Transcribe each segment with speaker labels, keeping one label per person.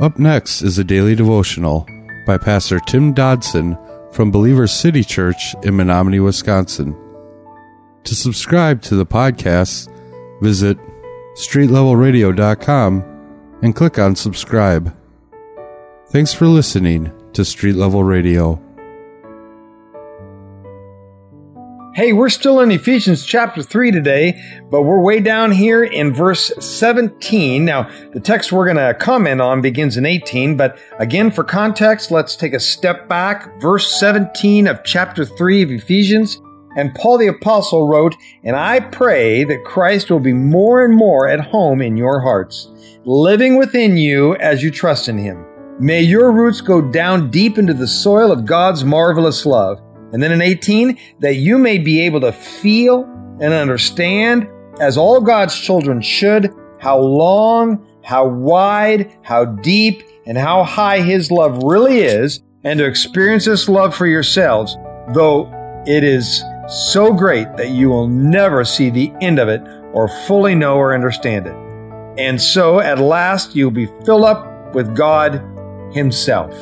Speaker 1: Up next is a daily devotional by Pastor Tim Dodson from Believers City Church in Menomonie, Wisconsin. To subscribe to the podcast, visit streetlevelradio.com and click on subscribe. Thanks for listening to Street Level Radio.
Speaker 2: Hey, we're still in Ephesians chapter 3 today, but we're way down here in verse 17. Now, the text we're going to comment on begins in 18, but again, for context, let's take a step back. Verse 17 of chapter 3 of Ephesians. And Paul the Apostle wrote, And I pray that Christ will be more and more at home in your hearts, living within you as you trust in him. May your roots go down deep into the soil of God's marvelous love and then in 18, that you may be able to feel and understand, as all God's children should, how long, how wide, how deep, and how high His love really is, and to experience this love for yourselves, though it is so great that you will never see the end of it or fully know or understand it. And so at last you'll be filled up with God Himself.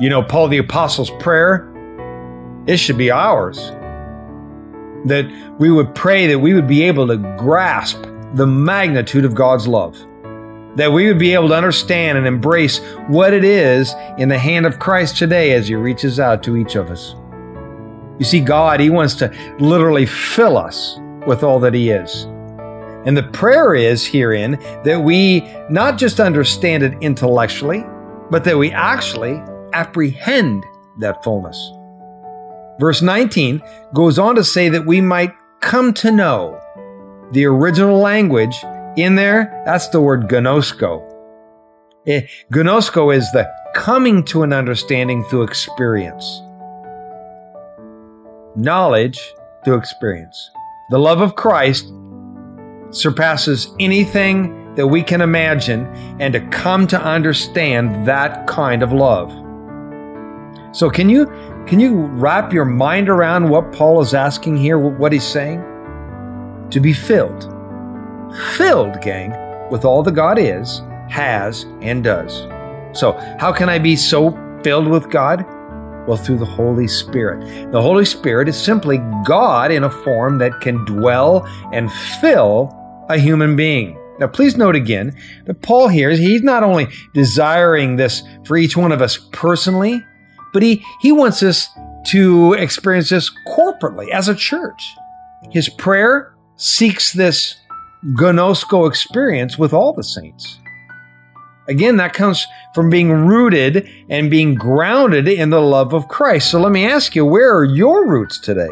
Speaker 2: You know, Paul the Apostle's prayer, it should be ours. That we would pray that we would be able to grasp the magnitude of God's love. That we would be able to understand and embrace what it is in the hand of Christ today as He reaches out to each of us. You see, God, He wants to literally fill us with all that He is. And the prayer is herein that we not just understand it intellectually, but that we actually apprehend that fullness. Verse 19 goes on to say that we might come to know. The original language in there, that's the word gnosko. Eh, gnosko is the coming to an understanding through experience. Knowledge through experience. The love of Christ surpasses anything that we can imagine and to come to understand that kind of love. So can you can you wrap your mind around what Paul is asking here, what he's saying? To be filled. Filled, gang, with all that God is, has, and does. So, how can I be so filled with God? Well, through the Holy Spirit. The Holy Spirit is simply God in a form that can dwell and fill a human being. Now, please note again that Paul here, he's not only desiring this for each one of us personally, but he, he wants us to experience this corporately as a church. His prayer seeks this gnosko experience with all the saints. Again, that comes from being rooted and being grounded in the love of Christ. So let me ask you, where are your roots today?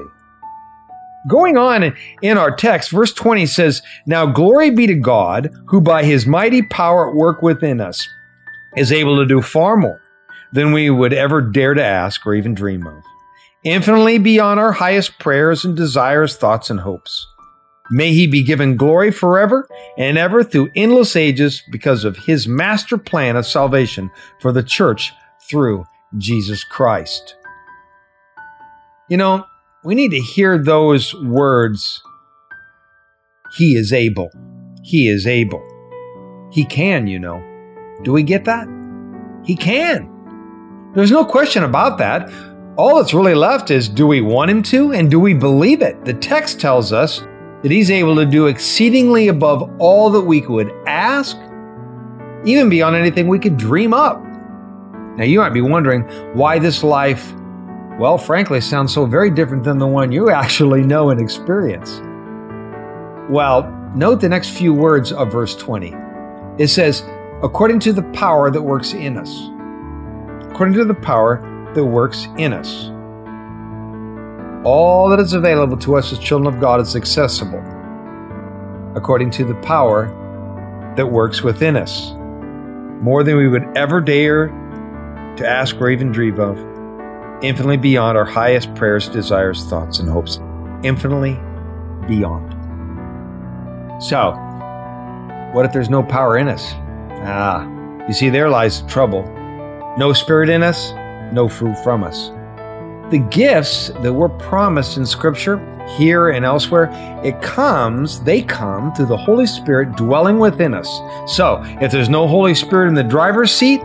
Speaker 2: Going on in our text, verse 20 says, Now glory be to God, who by his mighty power at work within us is able to do far more than we would ever dare to ask or even dream of, infinitely beyond our highest prayers and desires, thoughts, and hopes. May he be given glory forever and ever through endless ages because of his master plan of salvation for the church through Jesus Christ. You know, we need to hear those words. He is able. He is able. He can, you know. Do we get that? He can. There's no question about that. All that's really left is do we want him to and do we believe it? The text tells us that he's able to do exceedingly above all that we could ask, even beyond anything we could dream up. Now, you might be wondering why this life, well, frankly, sounds so very different than the one you actually know and experience. Well, note the next few words of verse 20. It says, according to the power that works in us according to the power that works in us. All that is available to us as children of God is accessible according to the power that works within us, more than we would ever dare to ask or even dream of, infinitely beyond our highest prayers, desires, thoughts, and hopes, infinitely beyond. So, what if there's no power in us? Ah, you see, there lies trouble. No spirit in us, no fruit from us. The gifts that were promised in Scripture, here and elsewhere, it comes, they come through the Holy Spirit dwelling within us. So, if there's no Holy Spirit in the driver's seat,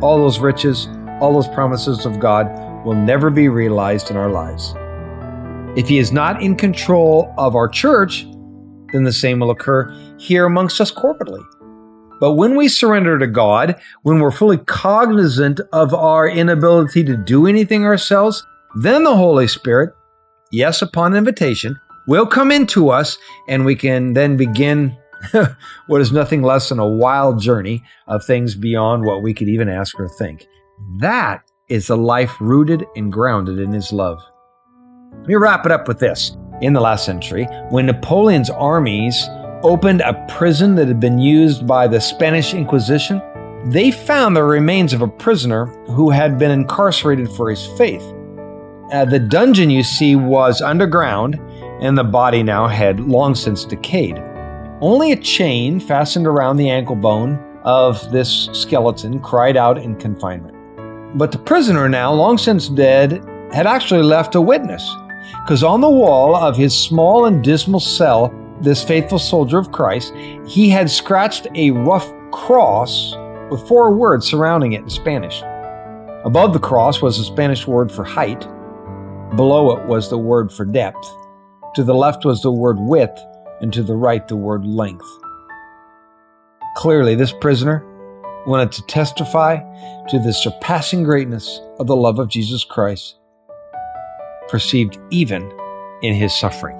Speaker 2: all those riches, all those promises of God will never be realized in our lives. If He is not in control of our church, then the same will occur here amongst us corporately. But when we surrender to God, when we're fully cognizant of our inability to do anything ourselves, then the Holy Spirit, yes, upon invitation, will come into us and we can then begin what is nothing less than a wild journey of things beyond what we could even ask or think. That is a life rooted and grounded in His love. Let me wrap it up with this. In the last century, when Napoleon's armies opened a prison that had been used by the Spanish Inquisition, they found the remains of a prisoner who had been incarcerated for his faith. Uh, the dungeon, you see, was underground, and the body now had long since decayed. Only a chain fastened around the ankle bone of this skeleton cried out in confinement. But the prisoner, now long since dead, had actually left a witness, because on the wall of his small and dismal cell this faithful soldier of Christ, he had scratched a rough cross with four words surrounding it in Spanish. Above the cross was the Spanish word for height. Below it was the word for depth. To the left was the word width, and to the right the word length. Clearly, this prisoner wanted to testify to the surpassing greatness of the love of Jesus Christ, perceived even in his suffering.